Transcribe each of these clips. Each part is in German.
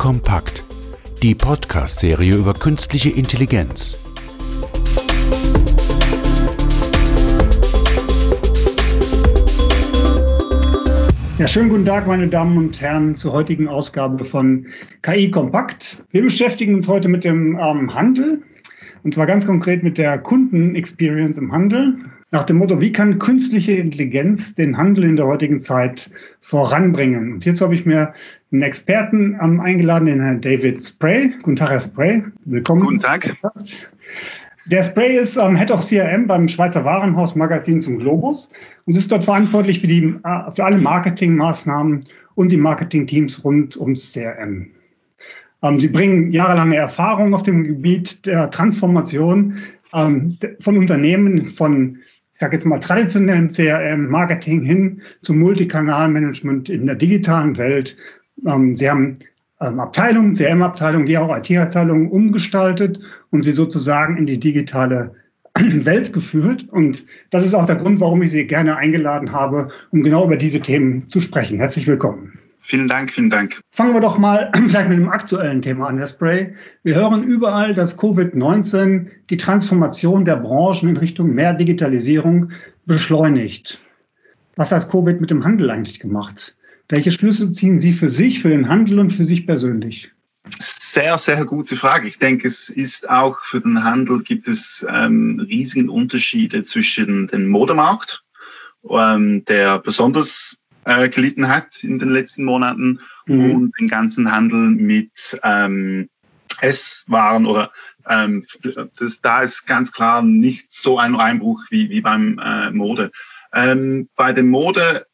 Kompakt, die Podcast-Serie über künstliche Intelligenz. Ja, schönen guten Tag, meine Damen und Herren, zur heutigen Ausgabe von KI Kompakt. Wir beschäftigen uns heute mit dem ähm, Handel und zwar ganz konkret mit der Kundenexperience im Handel. Nach dem Motto, wie kann künstliche Intelligenz den Handel in der heutigen Zeit voranbringen? Und hierzu habe ich mir einen Experten ähm, eingeladen, den Herrn David Spray. Guten Tag, Herr Spray. Willkommen. Guten Tag. Der Spray ist ähm, Head of CRM beim Schweizer Warenhaus Magazin zum Globus und ist dort verantwortlich für, die, äh, für alle Marketingmaßnahmen und die Marketingteams rund ums CRM. Ähm, sie bringen jahrelange Erfahrung auf dem Gebiet der Transformation ähm, von Unternehmen, von, ich sage jetzt mal, traditionellen CRM-Marketing hin zum Multikanalmanagement in der digitalen Welt. Ähm, sie haben Abteilungen, CRM-Abteilungen wie auch IT-Abteilungen umgestaltet und sie sozusagen in die digitale Welt geführt. Und das ist auch der Grund, warum ich Sie gerne eingeladen habe, um genau über diese Themen zu sprechen. Herzlich willkommen. Vielen Dank, vielen Dank. Fangen wir doch mal vielleicht mit dem aktuellen Thema an, Herr Spray. Wir hören überall, dass Covid-19 die Transformation der Branchen in Richtung mehr Digitalisierung beschleunigt. Was hat Covid mit dem Handel eigentlich gemacht? Welche Schlüsse ziehen Sie für sich, für den Handel und für sich persönlich? Sehr, sehr gute Frage. Ich denke, es ist auch für den Handel gibt es ähm, riesige Unterschiede zwischen dem Modemarkt, ähm, der besonders äh, gelitten hat in den letzten Monaten mhm. und den ganzen Handel mit ähm, Esswaren oder ähm, das, da ist ganz klar nicht so ein Einbruch wie, wie beim äh, Mode. Ähm, bei der Mode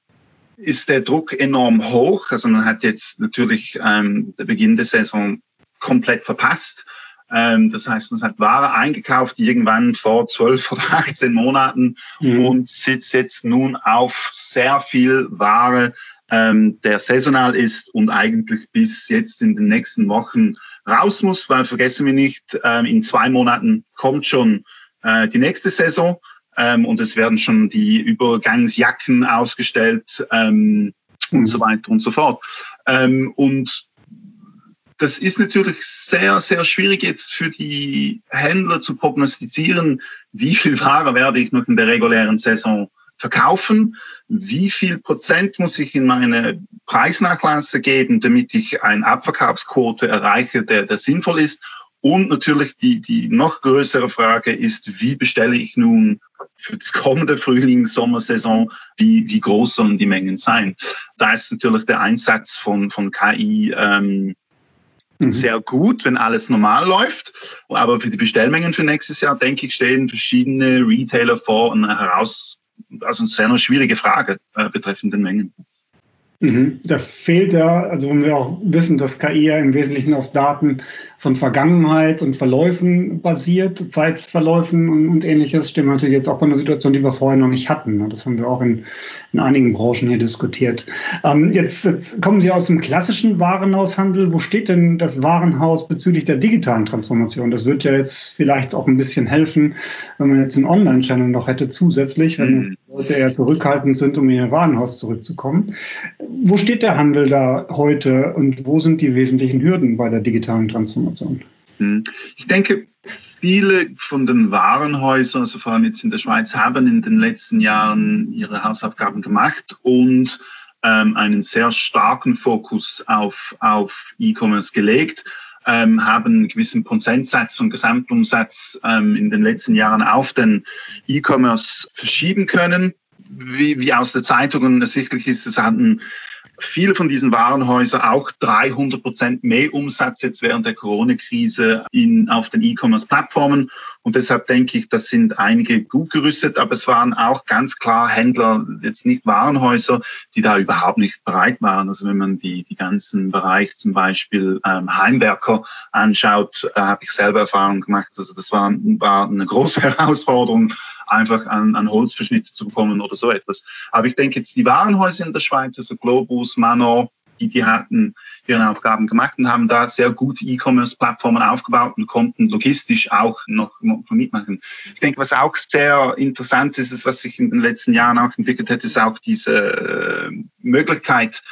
ist der Druck enorm hoch. Also man hat jetzt natürlich ähm, der Beginn der Saison komplett verpasst. Ähm, das heißt, man hat Ware eingekauft irgendwann vor zwölf oder 18 Monaten mhm. und sitzt jetzt nun auf sehr viel Ware, ähm, der saisonal ist und eigentlich bis jetzt in den nächsten Wochen raus muss, weil vergessen wir nicht, ähm, in zwei Monaten kommt schon äh, die nächste Saison ähm, und es werden schon die Übergangsjacken ausgestellt ähm, mhm. und so weiter und so fort. Ähm, und das ist natürlich sehr, sehr schwierig jetzt für die Händler zu prognostizieren, wie viel Ware werde ich noch in der regulären Saison verkaufen, wie viel Prozent muss ich in meine Preisnachlasse geben, damit ich eine Abverkaufsquote erreiche, der, der sinnvoll ist. Und natürlich die, die noch größere Frage ist, wie bestelle ich nun für das kommende Frühling, Sommersaison, wie, wie groß sollen die Mengen sein? Da ist natürlich der Einsatz von, von KI ähm, Mhm. sehr gut, wenn alles normal läuft. Aber für die Bestellmengen für nächstes Jahr, denke ich, stehen verschiedene Retailer vor einer heraus, also eine sehr schwierige Frage äh, betreffend den Mengen. Mhm. Da fehlt ja, also wenn wir auch wissen, dass KI ja im Wesentlichen auf Daten von Vergangenheit und Verläufen basiert, Zeitverläufen und, und ähnliches, stimmt natürlich jetzt auch von der Situation, die wir vorher noch nicht hatten. Das haben wir auch in, in einigen Branchen hier diskutiert. Ähm, jetzt, jetzt kommen Sie aus dem klassischen Warenhaushandel. Wo steht denn das Warenhaus bezüglich der digitalen Transformation? Das wird ja jetzt vielleicht auch ein bisschen helfen, wenn man jetzt einen Online-Channel noch hätte zusätzlich, wenn mhm. Leute eher zurückhaltend sind, um in ihr Warenhaus zurückzukommen. Wo steht der Handel da heute und wo sind die wesentlichen Hürden bei der digitalen Transformation? Transformation? Hm. Ich denke, viele von den Warenhäusern, also vor allem jetzt in der Schweiz, haben in den letzten Jahren ihre Hausaufgaben gemacht und ähm, einen sehr starken Fokus auf, auf E-Commerce gelegt, ähm, haben einen gewissen Prozentsatz und Gesamtumsatz ähm, in den letzten Jahren auf den E-Commerce verschieben können. Wie, wie aus der Zeitung ersichtlich ist, es hatten Viele von diesen Warenhäusern auch 300 Prozent mehr Umsatz jetzt während der Corona-Krise auf den E-Commerce-Plattformen. Und deshalb denke ich, das sind einige gut gerüstet, aber es waren auch ganz klar Händler, jetzt nicht Warenhäuser, die da überhaupt nicht bereit waren. Also wenn man die, die ganzen Bereich zum Beispiel ähm, Heimwerker anschaut, da habe ich selber Erfahrung gemacht. Also das war, war eine große Herausforderung, einfach an, an Holzverschnitte zu bekommen oder so etwas. Aber ich denke jetzt die Warenhäuser in der Schweiz, also Globus, Manor, die, die hatten ihre Aufgaben gemacht und haben da sehr gute E-Commerce-Plattformen aufgebaut und konnten logistisch auch noch, noch mitmachen. Ich denke, was auch sehr interessant ist, ist, was sich in den letzten Jahren auch entwickelt hat, ist auch diese äh, Möglichkeit,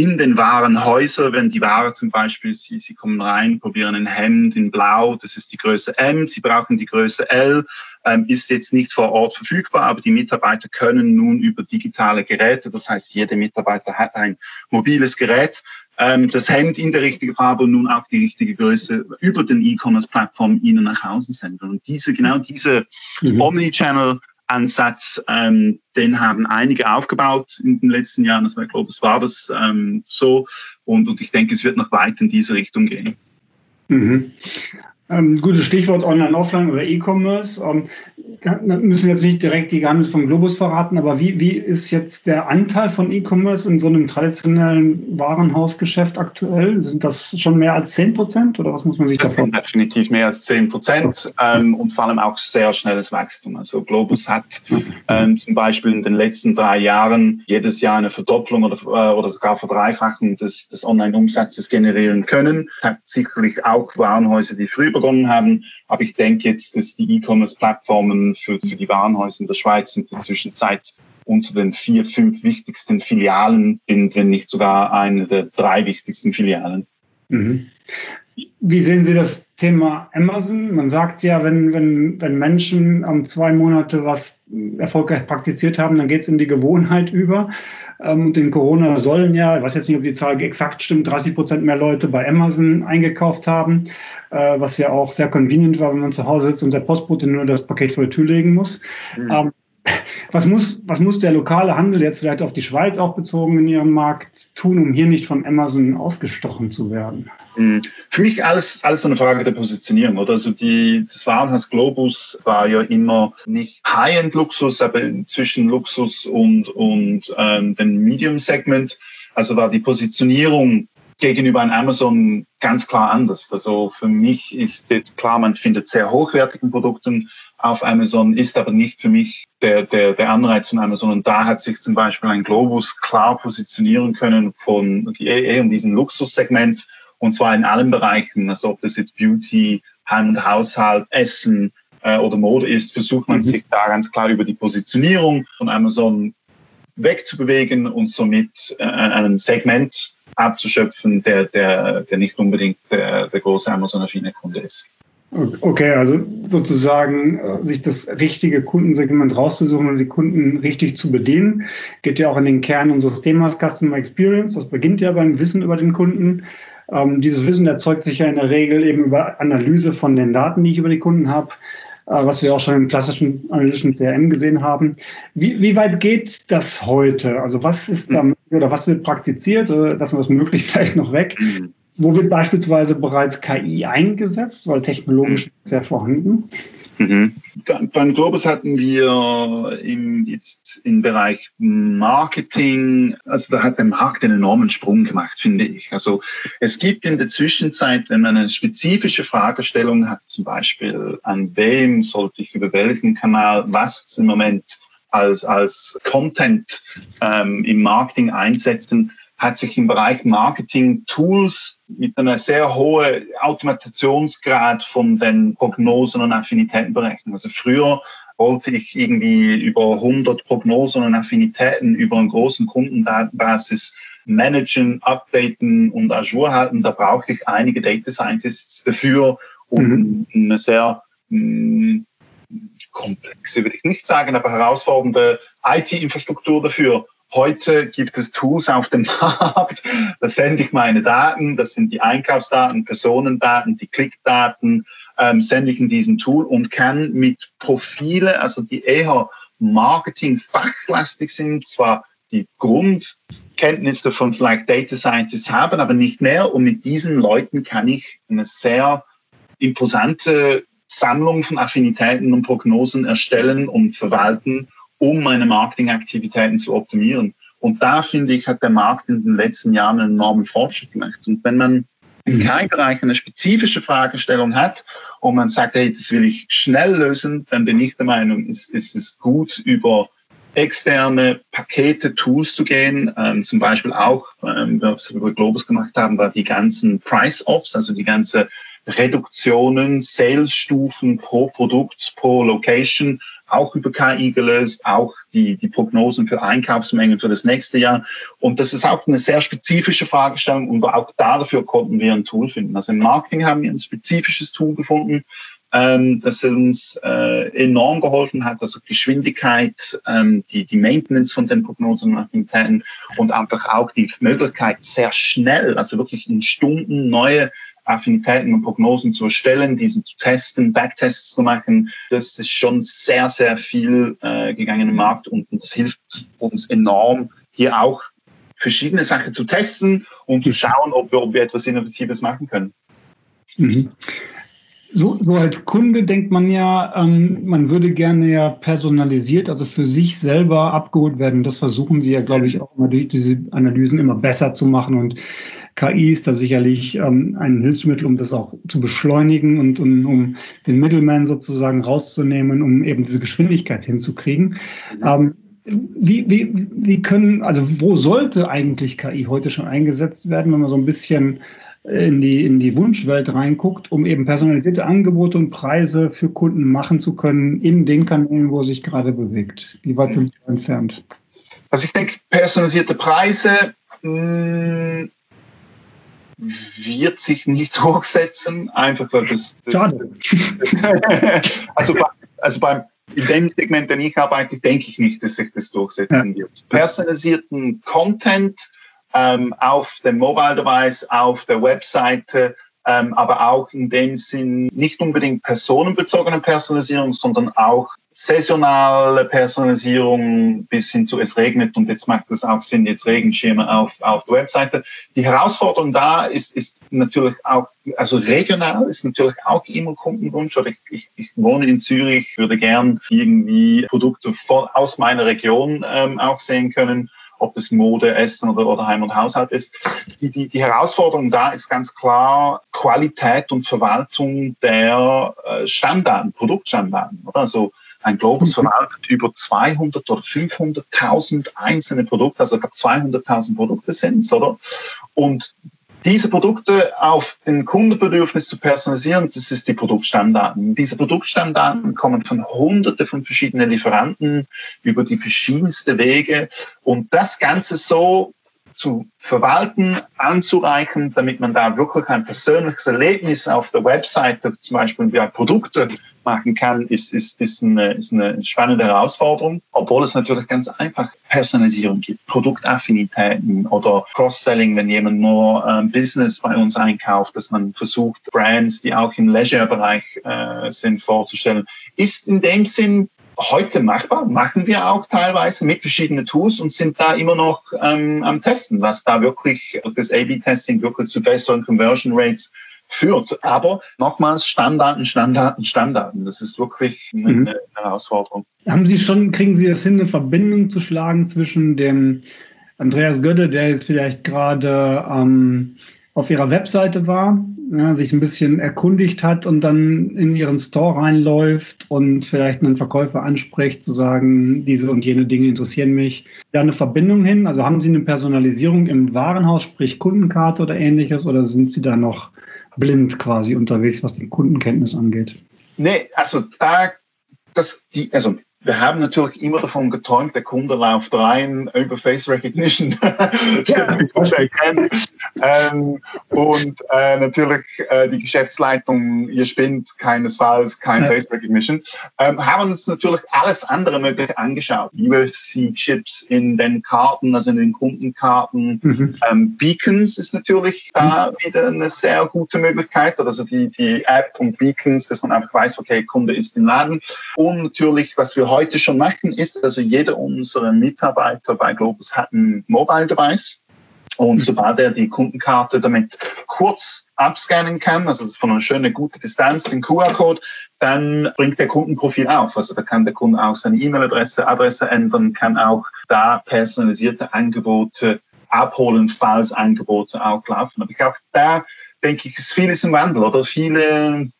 in den Warenhäusern, wenn die Ware zum Beispiel, Sie, Sie kommen rein, probieren ein Hemd in Blau, das ist die Größe M, Sie brauchen die Größe L, ähm, ist jetzt nicht vor Ort verfügbar, aber die Mitarbeiter können nun über digitale Geräte, das heißt, jeder Mitarbeiter hat ein mobiles Gerät, ähm, das Hemd in der richtigen Farbe und nun auch die richtige Größe über den E-Commerce-Plattform Ihnen nach Hause senden. Und diese, genau diese mhm. Omnichannel Ansatz, ähm, den haben einige aufgebaut in den letzten Jahren. Also ich glaube, es war das ähm, so. Und, und ich denke, es wird noch weit in diese Richtung gehen. Mhm. Ähm, gutes Stichwort Online, Offline oder E-Commerce. Ähm, müssen jetzt nicht direkt die Geheimnisse von Globus verraten, aber wie, wie ist jetzt der Anteil von E-Commerce in so einem traditionellen Warenhausgeschäft aktuell? Sind das schon mehr als 10 Prozent oder was muss man sich das davon? Definitiv mehr als 10 Prozent ähm, und vor allem auch sehr schnelles Wachstum. Also Globus hat ähm, zum Beispiel in den letzten drei Jahren jedes Jahr eine Verdopplung oder, äh, oder sogar Verdreifachung des, des Online-Umsatzes generieren können. Hat sicherlich auch Warenhäuser, die früher begonnen haben. Aber ich denke jetzt, dass die E-Commerce-Plattformen für, für die Warenhäuser in der Schweiz in der Zwischenzeit unter den vier, fünf wichtigsten Filialen sind, wenn nicht sogar eine der drei wichtigsten Filialen. Mhm. Wie sehen Sie das Thema Amazon? Man sagt ja, wenn, wenn, wenn Menschen um zwei Monate was erfolgreich praktiziert haben, dann geht es in die Gewohnheit über. Ähm, und in Corona sollen ja, ich weiß jetzt nicht, ob die Zahl exakt stimmt, 30 Prozent mehr Leute bei Amazon eingekauft haben, äh, was ja auch sehr convenient war, wenn man zu Hause sitzt und der Postbote nur das Paket vor die Tür legen muss. Mhm. Ähm, was muss, was muss der lokale Handel jetzt vielleicht auf die Schweiz auch bezogen in ihrem Markt tun, um hier nicht von Amazon ausgestochen zu werden? Hm. Für mich alles, alles eine Frage der Positionierung, oder? Also die, das Warenhaus Globus war ja immer nicht High-End-Luxus, aber zwischen Luxus und, und ähm, dem Medium-Segment. Also war die Positionierung gegenüber einem Amazon ganz klar anders. Also für mich ist jetzt klar, man findet sehr hochwertigen Produkten auf Amazon, ist aber nicht für mich der, der, der Anreiz von Amazon. Und da hat sich zum Beispiel ein Globus klar positionieren können von eher in diesem Luxussegment und zwar in allen Bereichen, also ob das jetzt Beauty, Heim und Haushalt, Essen äh, oder Mode ist, versucht man mhm. sich da ganz klar über die Positionierung von Amazon wegzubewegen und somit äh, ein Segment abzuschöpfen, der, der, der nicht unbedingt der, der große Amazon-affine Kunde ist. Okay, also sozusagen äh, sich das richtige Kundensegment rauszusuchen und die Kunden richtig zu bedienen, geht ja auch in den Kern unseres Themas Customer Experience. Das beginnt ja beim Wissen über den Kunden. Ähm, dieses Wissen erzeugt sich ja in der Regel eben über Analyse von den Daten, die ich über die Kunden habe, äh, was wir auch schon im klassischen analytischen CRM gesehen haben. Wie, wie weit geht das heute? Also was ist da oder was wird praktiziert? Oder lassen wir das möglich vielleicht noch weg? Wo wird beispielsweise bereits KI eingesetzt, weil technologisch mhm. sehr vorhanden? Mhm. Beim Globus hatten wir im, jetzt im Bereich Marketing, also da hat der Markt einen enormen Sprung gemacht, finde ich. Also es gibt in der Zwischenzeit, wenn man eine spezifische Fragestellung hat, zum Beispiel an wem sollte ich über welchen Kanal was im Moment als, als Content ähm, im Marketing einsetzen, hat sich im Bereich Marketing Tools mit einer sehr hohen Automatisationsgrad von den Prognosen und Affinitäten berechnen. Also früher wollte ich irgendwie über 100 Prognosen und Affinitäten über einen großen Kundendatenbasis managen, updaten und Azure halten. Da brauchte ich einige Data Scientists dafür, um mhm. eine sehr mh, hm, komplexe, würde ich nicht sagen, aber herausfordernde IT-Infrastruktur dafür Heute gibt es Tools auf dem Markt, da sende ich meine Daten, das sind die Einkaufsdaten, Personendaten, die Klickdaten, ähm, sende ich in diesen Tool und kann mit Profile, also die eher Marketing-fachlastig sind, zwar die Grundkenntnisse von vielleicht Data Scientists haben, aber nicht mehr. Und mit diesen Leuten kann ich eine sehr imposante Sammlung von Affinitäten und Prognosen erstellen und verwalten um meine Marketingaktivitäten zu optimieren. Und da finde ich, hat der Markt in den letzten Jahren einen enormen Fortschritt gemacht. Und wenn man in mhm. keinem Bereich eine spezifische Fragestellung hat und man sagt, hey, das will ich schnell lösen, dann bin ich der Meinung, ist, ist es gut, über externe Pakete, Tools zu gehen. Ähm, zum Beispiel auch, ähm, was wir über Globus gemacht haben, war die ganzen Price-Offs, also die ganze Reduktionen, Salesstufen pro Produkt, pro Location auch über KI gelöst, auch die, die Prognosen für Einkaufsmengen für das nächste Jahr. Und das ist auch eine sehr spezifische Fragestellung und auch dafür konnten wir ein Tool finden. Also im Marketing haben wir ein spezifisches Tool gefunden, ähm, das uns äh, enorm geholfen hat, also Geschwindigkeit, ähm, die, die Maintenance von den Prognosen und einfach auch die Möglichkeit, sehr schnell, also wirklich in Stunden neue Affinitäten und Prognosen zu erstellen, diesen zu testen, Backtests zu machen. Das ist schon sehr, sehr viel äh, gegangen im Markt und, und das hilft uns enorm, hier auch verschiedene Sachen zu testen und zu schauen, ob wir, ob wir etwas Innovatives machen können. Mhm. So, so als Kunde denkt man ja, ähm, man würde gerne ja personalisiert, also für sich selber abgeholt werden. Das versuchen Sie ja, glaube ich, auch immer durch diese Analysen immer besser zu machen. Und KI ist da sicherlich ähm, ein Hilfsmittel, um das auch zu beschleunigen und, und um den Middleman sozusagen rauszunehmen, um eben diese Geschwindigkeit hinzukriegen. Ähm, wie, wie, wie können, also wo sollte eigentlich KI heute schon eingesetzt werden, wenn man so ein bisschen in die, in die Wunschwelt reinguckt, um eben personalisierte Angebote und Preise für Kunden machen zu können in den Kanälen, wo er sich gerade bewegt. Wie weit sind Sie entfernt? Also ich denke, personalisierte Preise mh, hm, wird sich nicht durchsetzen, einfach weil das... das Schade. also, also beim, in dem Segment, in dem ich arbeite, denke ich nicht, dass sich das durchsetzen ja. wird. Personalisierten Content ähm, auf dem Mobile Device, auf der Webseite, ähm, aber auch in dem Sinn nicht unbedingt personenbezogene Personalisierung, sondern auch saisonale Personalisierung bis hin zu es regnet und jetzt macht es auch Sinn, jetzt Regenschirme auf, auf der Webseite. Die Herausforderung da ist, ist natürlich auch, also regional ist natürlich auch immer Kundenwunsch oder ich, ich, ich wohne in Zürich, würde gern irgendwie Produkte von, aus meiner Region ähm, auch sehen können ob das Mode, Essen oder, oder Heim und Haushalt ist. Die, die, die Herausforderung da ist ganz klar Qualität und Verwaltung der äh, Standarten, Produktstandarden. Also ein Globus mhm. verwaltet über 200 oder 500.000 einzelne Produkte, also ich glaube 200.000 Produkte sind es, oder? Und diese Produkte auf den Kundenbedürfnis zu personalisieren, das ist die Produktstandarden. Diese Produktstandarden kommen von hunderte von verschiedenen Lieferanten über die verschiedensten Wege und das Ganze so zu verwalten, anzureichen, damit man da wirklich ein persönliches Erlebnis auf der Webseite, zum Beispiel wie Produkte machen kann, ist, ist, ist, eine, ist eine spannende Herausforderung, obwohl es natürlich ganz einfach Personalisierung gibt, Produktaffinitäten oder Cross-Selling, wenn jemand nur ähm, Business bei uns einkauft, dass man versucht, Brands, die auch im Leisure-Bereich äh, sind, vorzustellen, ist in dem Sinn heute machbar, machen wir auch teilweise mit verschiedenen Tools und sind da immer noch ähm, am Testen, was da wirklich das A-B-Testing wirklich zu besseren Conversion Rates führt. Aber nochmals, Standarden, Standarden, Standarden. Das ist wirklich eine, mhm. eine Herausforderung. Haben Sie schon, kriegen Sie es hin, eine Verbindung zu schlagen zwischen dem Andreas Götte, der jetzt vielleicht gerade ähm, auf Ihrer Webseite war, ja, sich ein bisschen erkundigt hat und dann in Ihren Store reinläuft und vielleicht einen Verkäufer anspricht, zu sagen, diese und jene Dinge interessieren mich. Da eine Verbindung hin? Also haben Sie eine Personalisierung im Warenhaus, sprich Kundenkarte oder ähnliches, oder sind Sie da noch blind quasi unterwegs, was die Kundenkenntnis angeht? Nee, also da, das, die, also wir haben natürlich immer davon geträumt, der Kunde läuft rein über Face Recognition, ja, den Kunde erkennt. Ähm, und äh, natürlich äh, die Geschäftsleitung, ihr spinnt keinesfalls, kein ja. Face Recognition. Ähm, haben uns natürlich alles andere möglich angeschaut. UFC-Chips in den Karten, also in den Kundenkarten. Mhm. Ähm, Beacons ist natürlich mhm. da wieder eine sehr gute Möglichkeit. Also die, die App und Beacons, dass man einfach weiß, okay, Kunde ist im Laden. Und natürlich, was wir heute schon machen, ist, also jeder unserer Mitarbeiter bei Globus hat ein Mobile Device. Und mhm. sobald er die Kundenkarte damit kurz abscannen kann, also von einer schönen, guten Distanz, den QR-Code, dann bringt der Kundenprofil auf. Also da kann der Kunde auch seine E-Mail-Adresse Adresse ändern, kann auch da personalisierte Angebote abholen, falls Angebote auch laufen. Aber ich auch da denke ich, ist vieles im Wandel oder viele,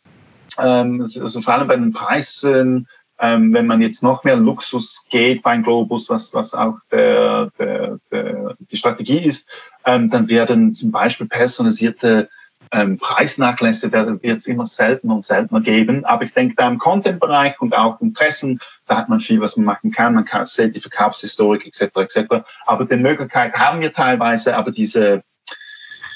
ähm, also vor allem bei den Preisen, ähm, wenn man jetzt noch mehr Luxus geht beim Globus, was, was auch der, der, der, die Strategie ist, ähm, dann werden zum Beispiel personalisierte ähm, Preisnachlässe wird es immer seltener und seltener geben. Aber ich denke, da im Content-Bereich und auch Interessen, da hat man viel, was man machen kann. Man kann sieht die Verkaufshistorik etc. etc. Aber die Möglichkeit haben wir teilweise, aber diese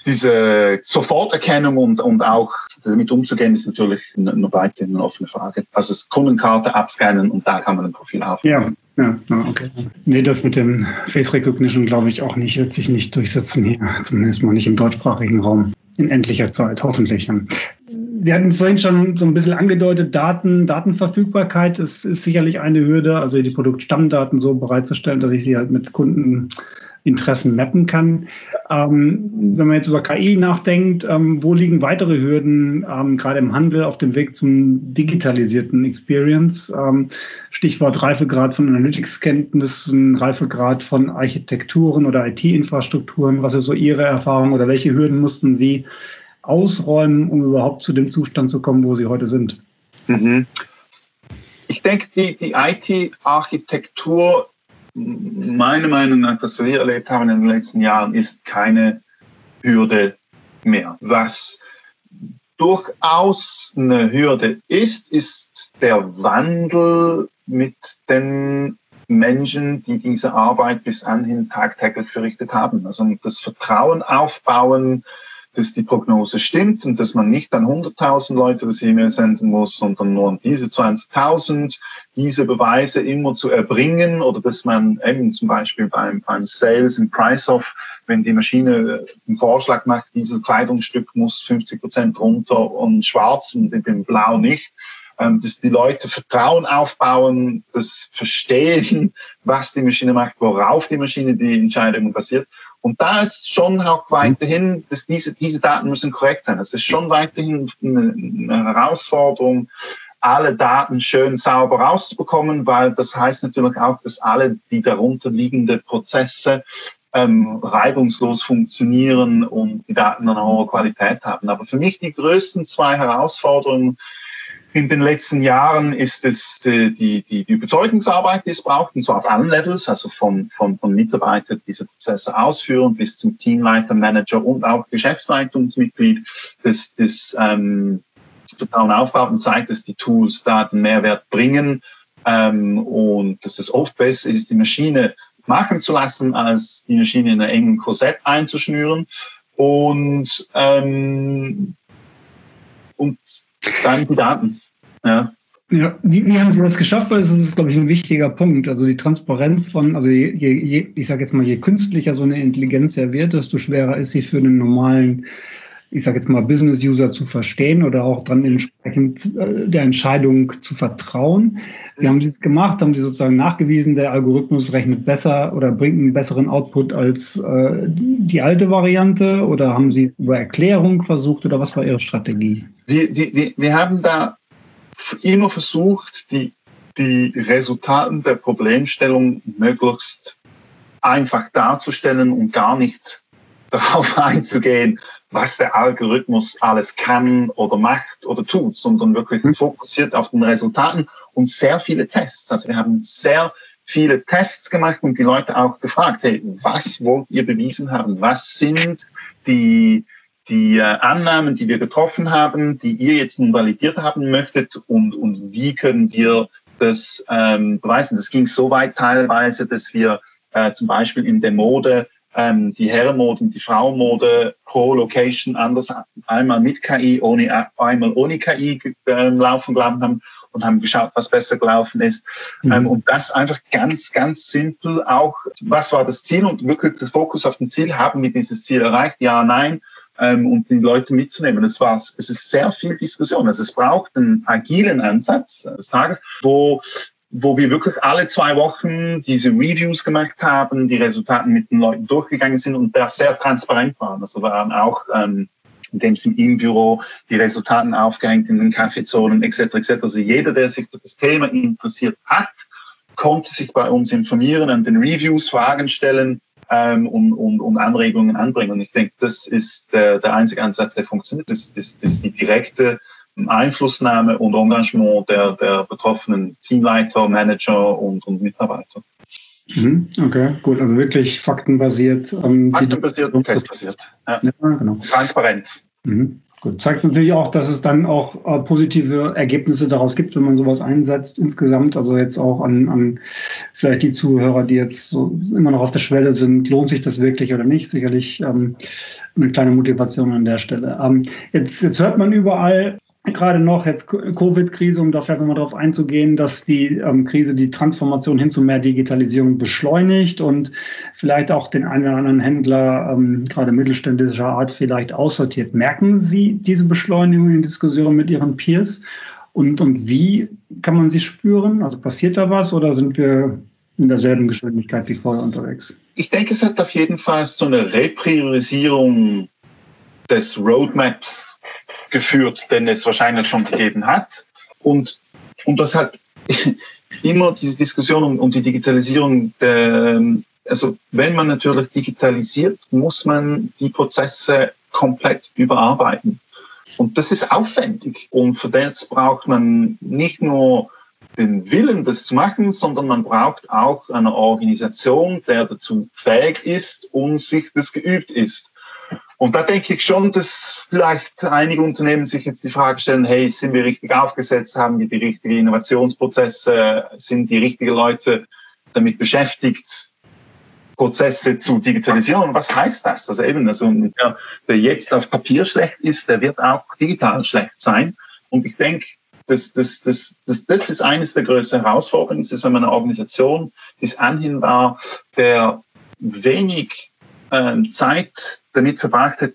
diese Soforterkennung und, und auch damit umzugehen, ist natürlich noch weiterhin eine offene Frage. Also das Kundenkarte abscannen und da kann man ein Profil auf. Ja, ja, okay. Nee, das mit dem Face Recognition glaube ich auch nicht, wird sich nicht durchsetzen hier, zumindest mal nicht im deutschsprachigen Raum in endlicher Zeit, hoffentlich. Wir hatten vorhin schon so ein bisschen angedeutet, Daten, Datenverfügbarkeit ist, ist sicherlich eine Hürde, also die Produktstammdaten so bereitzustellen, dass ich sie halt mit Kunden Interessen mappen kann. Ähm, wenn man jetzt über KI nachdenkt, ähm, wo liegen weitere Hürden, ähm, gerade im Handel auf dem Weg zum digitalisierten Experience? Ähm, Stichwort Reifegrad von Analytics-Kenntnissen, Reifegrad von Architekturen oder IT-Infrastrukturen. Was ist so Ihre Erfahrung oder welche Hürden mussten Sie ausräumen, um überhaupt zu dem Zustand zu kommen, wo Sie heute sind? Mhm. Ich denke, die, die IT-Architektur meiner Meinung nach, was wir erlebt haben in den letzten Jahren, ist keine Hürde mehr. Was durchaus eine Hürde ist, ist der Wandel mit den Menschen, die diese Arbeit bis anhin tagtäglich verrichtet haben. Also das Vertrauen aufbauen, dass die Prognose stimmt und dass man nicht an 100.000 Leute das E-Mail senden muss, sondern nur an diese 20.000, diese Beweise immer zu erbringen oder dass man eben zum Beispiel beim, beim Sales im Price-Off, wenn die Maschine einen Vorschlag macht, dieses Kleidungsstück muss 50 Prozent runter und schwarz und im Blau nicht, ähm, dass die Leute Vertrauen aufbauen, das Verstehen, was die Maschine macht, worauf die Maschine die Entscheidungen basiert. Und da ist schon auch weiterhin, dass diese, diese Daten müssen korrekt sein. Es ist schon weiterhin eine, eine Herausforderung, alle Daten schön sauber rauszubekommen, weil das heißt natürlich auch, dass alle die darunter liegenden Prozesse ähm, reibungslos funktionieren und die Daten eine hohe Qualität haben. Aber für mich die größten zwei Herausforderungen in den letzten Jahren ist es die, die, die Überzeugungsarbeit, die es braucht, und zwar auf allen Levels, also von, von, von Mitarbeitern, die diese Prozesse ausführen, bis zum Teamleiter, Manager und auch Geschäftsleitungsmitglied, das, das ähm, Vertrauen aufbaut und zeigt, dass die Tools da den Mehrwert bringen ähm, und dass es oft besser ist, die Maschine machen zu lassen, als die Maschine in einem engen Korsett einzuschnüren. Und, ähm, und dann die Daten. Ja. Ja, wie, wie haben Sie das geschafft? Weil das ist, glaube ich, ein wichtiger Punkt. Also die Transparenz von, also je, je, ich sage jetzt mal, je künstlicher so eine Intelligenz ja wird, desto schwerer ist sie für einen normalen, ich sage jetzt mal, Business-User zu verstehen oder auch dann entsprechend äh, der Entscheidung zu vertrauen. Wie haben Sie es gemacht? Haben Sie sozusagen nachgewiesen, der Algorithmus rechnet besser oder bringt einen besseren Output als äh, die alte Variante? Oder haben Sie es über Erklärung versucht oder was war Ihre Strategie? Wir, wir, wir haben da immer versucht, die, die Resultaten der Problemstellung möglichst einfach darzustellen und gar nicht darauf einzugehen, was der Algorithmus alles kann oder macht oder tut, sondern wirklich mhm. fokussiert auf den Resultaten und sehr viele Tests. Also wir haben sehr viele Tests gemacht und die Leute auch gefragt, hey, was wollt ihr bewiesen haben? Was sind die, die äh, Annahmen, die wir getroffen haben, die ihr jetzt nun validiert haben möchtet und, und wie können wir das ähm, beweisen? Das ging so weit teilweise, dass wir äh, zum Beispiel in der Mode ähm, die Herrenmode und die Frauenmode pro Location anders einmal mit KI, ohne, einmal ohne KI äh, laufen gelaufen haben und haben geschaut, was besser gelaufen ist. Mhm. Ähm, und das einfach ganz, ganz simpel auch, was war das Ziel und wirklich das Fokus auf dem Ziel, haben wir dieses Ziel erreicht? Ja, nein ähm, und die Leute mitzunehmen. Das war's. Es ist sehr viel Diskussion. Also es braucht einen agilen Ansatz des Tages, wo wo wir wirklich alle zwei Wochen diese Reviews gemacht haben, die Resultate mit den Leuten durchgegangen sind und da sehr transparent waren. Also waren auch ähm, in dem Sinne im Büro die Resultaten aufgehängt in den Kaffeezonen etc. etc. Also jeder, der sich für das Thema interessiert hat, konnte sich bei uns informieren, an den Reviews Fragen stellen ähm, und, und, und Anregungen anbringen. Und ich denke, das ist der, der einzige Ansatz, der funktioniert. Das, das ist die direkte Einflussnahme und Engagement der, der betroffenen Teamleiter, Manager und, und Mitarbeiter. Mhm, okay, gut, also wirklich faktenbasiert. Ähm, faktenbasiert und testbasiert. Ja. ja. genau. Transparent. Mhm. Gut, zeigt natürlich auch, dass es dann auch äh, positive Ergebnisse daraus gibt, wenn man sowas einsetzt insgesamt. Also jetzt auch an, an vielleicht die Zuhörer, die jetzt so immer noch auf der Schwelle sind, lohnt sich das wirklich oder nicht? Sicherlich ähm, eine kleine Motivation an der Stelle. Ähm, jetzt, jetzt hört man überall, gerade noch jetzt Covid-Krise, um da vielleicht nochmal drauf einzugehen, dass die ähm, Krise die Transformation hin zu mehr Digitalisierung beschleunigt und vielleicht auch den einen oder anderen Händler, ähm, gerade mittelständischer Art, vielleicht aussortiert. Merken Sie diese Beschleunigung in Diskussionen mit Ihren Peers? Und, und wie kann man sie spüren? Also passiert da was oder sind wir in derselben Geschwindigkeit wie vorher unterwegs? Ich denke, es hat auf jeden Fall so eine Repriorisierung des Roadmaps geführt, den es wahrscheinlich schon gegeben hat. Und, und das hat immer diese Diskussion um, um die Digitalisierung, der, also wenn man natürlich digitalisiert, muss man die Prozesse komplett überarbeiten. Und das ist aufwendig. Und für das braucht man nicht nur den Willen, das zu machen, sondern man braucht auch eine Organisation, der dazu fähig ist und sich das geübt ist. Und da denke ich schon, dass vielleicht einige Unternehmen sich jetzt die Frage stellen, hey, sind wir richtig aufgesetzt, haben wir die richtigen Innovationsprozesse, sind die richtigen Leute damit beschäftigt, Prozesse zu digitalisieren. was heißt das? Also eben, also der, der jetzt auf Papier schlecht ist, der wird auch digital schlecht sein. Und ich denke, das, das, das, das, das ist eines der größten Herausforderungen, ist, wenn man eine Organisation bis anhin war, der wenig äh, Zeit damit verbracht hat,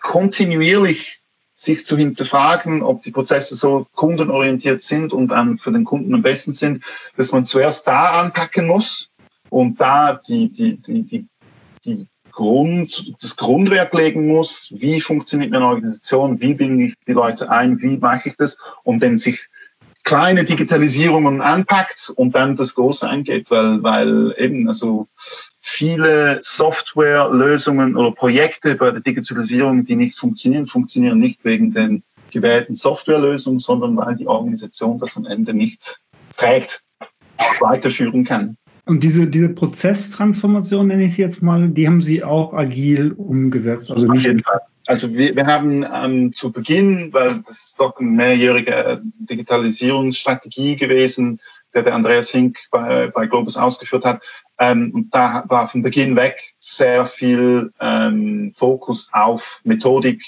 kontinuierlich sich zu hinterfragen, ob die Prozesse so kundenorientiert sind und an, für den Kunden am besten sind, dass man zuerst da anpacken muss und da die, die, die, die, die Grund, das Grundwerk legen muss, wie funktioniert eine Organisation, wie binde ich die Leute ein, wie mache ich das, und dann sich kleine Digitalisierungen anpackt und dann das Große eingeht, weil, weil eben, also viele Softwarelösungen oder Projekte bei der Digitalisierung, die nicht funktionieren, funktionieren nicht wegen den gewählten Softwarelösungen, sondern weil die Organisation das am Ende nicht trägt, weiterführen kann. Und diese, diese Prozesstransformation, nenne ich sie jetzt mal, die haben Sie auch agil umgesetzt. Also Auf jeden Fall. Also wir, wir haben ähm, zu Beginn, weil das ist doch eine mehrjährige Digitalisierungsstrategie gewesen, der der Andreas Hink bei, bei Globus ausgeführt hat, ähm, und da war von Beginn weg sehr viel ähm, Fokus auf Methodik,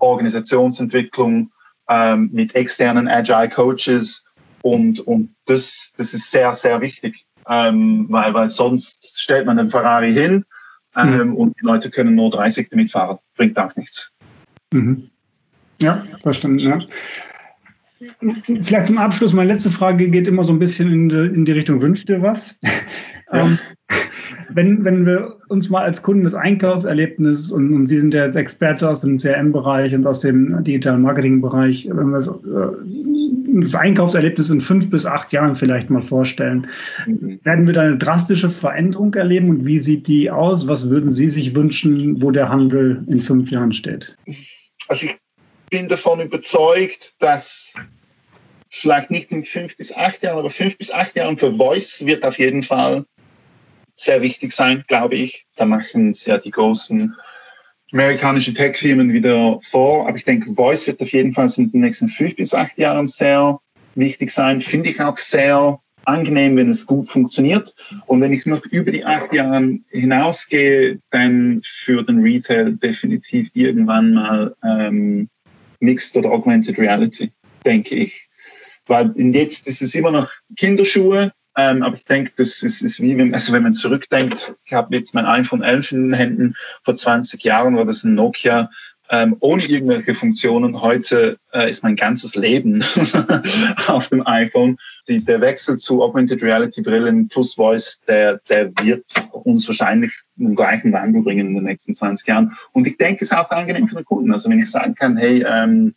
Organisationsentwicklung ähm, mit externen Agile Coaches und, und das, das ist sehr, sehr wichtig, ähm, weil, weil sonst stellt man den Ferrari hin ähm, mhm. und die Leute können nur 30 damit fahren. Bringt auch nichts. Mhm. Ja, stimmt. Ja. Vielleicht zum Abschluss, meine letzte Frage geht immer so ein bisschen in die, in die Richtung, wünscht dir was? Ja. Ähm, wenn, wenn wir uns mal als Kunden das Einkaufserlebnis, und, und Sie sind ja jetzt Experte aus dem CRM-Bereich und aus dem digitalen Marketing-Bereich, wenn wir äh, das Einkaufserlebnis in fünf bis acht Jahren vielleicht mal vorstellen, mhm. werden wir da eine drastische Veränderung erleben und wie sieht die aus? Was würden Sie sich wünschen, wo der Handel in fünf Jahren steht? Also ich bin davon überzeugt, dass vielleicht nicht in fünf bis acht Jahren, aber fünf bis acht Jahren für Voice wird auf jeden Fall sehr wichtig sein, glaube ich. Da machen es ja die großen amerikanischen Tech-Firmen wieder vor. Aber ich denke, Voice wird auf jeden Fall in den nächsten fünf bis acht Jahren sehr wichtig sein. Finde ich auch sehr angenehm, wenn es gut funktioniert. Und wenn ich noch über die acht Jahre hinausgehe, dann für den Retail definitiv irgendwann mal ähm, Mixed oder Augmented Reality, denke ich. Weil jetzt ist es immer noch Kinderschuhe, ähm, aber ich denke, das ist, ist wie wenn, also wenn man zurückdenkt, ich habe jetzt mein iPhone 11 in den Händen, vor 20 Jahren war das ein Nokia, ähm, ohne irgendwelche Funktionen. Heute äh, ist mein ganzes Leben auf dem iPhone. Die, der Wechsel zu Augmented Reality Brillen plus Voice, der, der wird uns wahrscheinlich den gleichen Wandel bringen in den nächsten 20 Jahren. Und ich denke, es ist auch angenehm für den Kunden. Also wenn ich sagen kann, hey, ähm,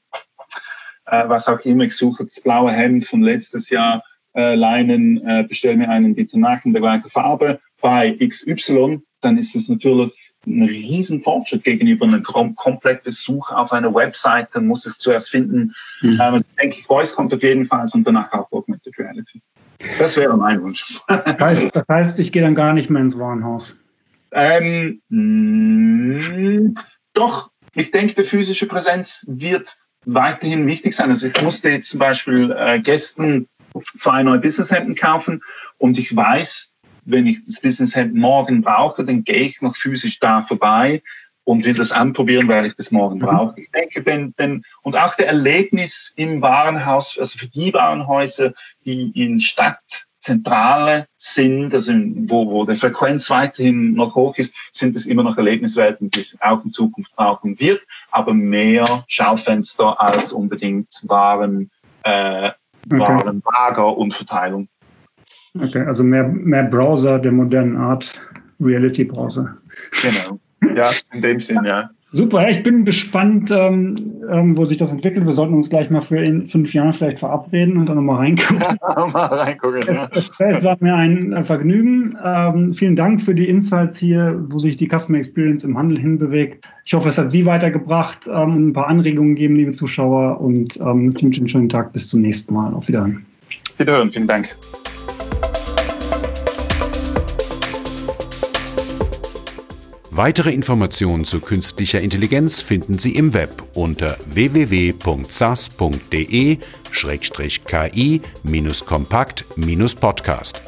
äh, was auch immer, ich suche das blaue Hemd von letztes Jahr, äh, Leinen, äh, bestell mir einen bitte nach in der gleichen Farbe bei XY, dann ist es natürlich ein riesen Fortschritt gegenüber einer kom komplette Suche auf einer Website, dann muss ich zuerst finden. Mhm. Ähm, denke ich, Voice kommt auf jeden Fall und danach auch Augmented Reality. Das wäre mein Wunsch. das heißt, ich gehe dann gar nicht mehr ins Warenhaus. Ähm, mh, doch, ich denke, die physische Präsenz wird weiterhin wichtig sein. Also ich musste jetzt zum Beispiel äh, gestern zwei neue Businesshemden kaufen und ich weiß, wenn ich das Businesshemd morgen brauche, dann gehe ich noch physisch da vorbei und will das anprobieren, weil ich das morgen mhm. brauche. Ich denke, denn, denn, und auch der Erlebnis im Warenhaus, also für die Warenhäuser, die in Stadtzentrale sind, also wo, wo der Frequenz weiterhin noch hoch ist, sind es immer noch Erlebniswelten, die es auch in Zukunft brauchen wird, aber mehr Schaufenster als unbedingt Waren, äh, okay. Warenlager und Verteilung. Okay, also mehr, mehr Browser der modernen Art, Reality-Browser. Genau. Ja, in dem Sinn, ja. Super, ich bin gespannt, ähm, ähm, wo sich das entwickelt. Wir sollten uns gleich mal für in fünf Jahren vielleicht verabreden und dann nochmal reingucken. mal reingucken, ja. Es, es, war mir ein äh, Vergnügen. Ähm, vielen Dank für die Insights hier, wo sich die Customer Experience im Handel hinbewegt. Ich hoffe, es hat Sie weitergebracht ähm, und ein paar Anregungen gegeben, liebe Zuschauer. Und ähm, ich wünsche einen schönen Tag. Bis zum nächsten Mal. Auf Wiederhören. Wiederhören, vielen Dank. Weitere Informationen zu künstlicher Intelligenz finden Sie im Web unter www.sas.de-ki-kompakt-podcast.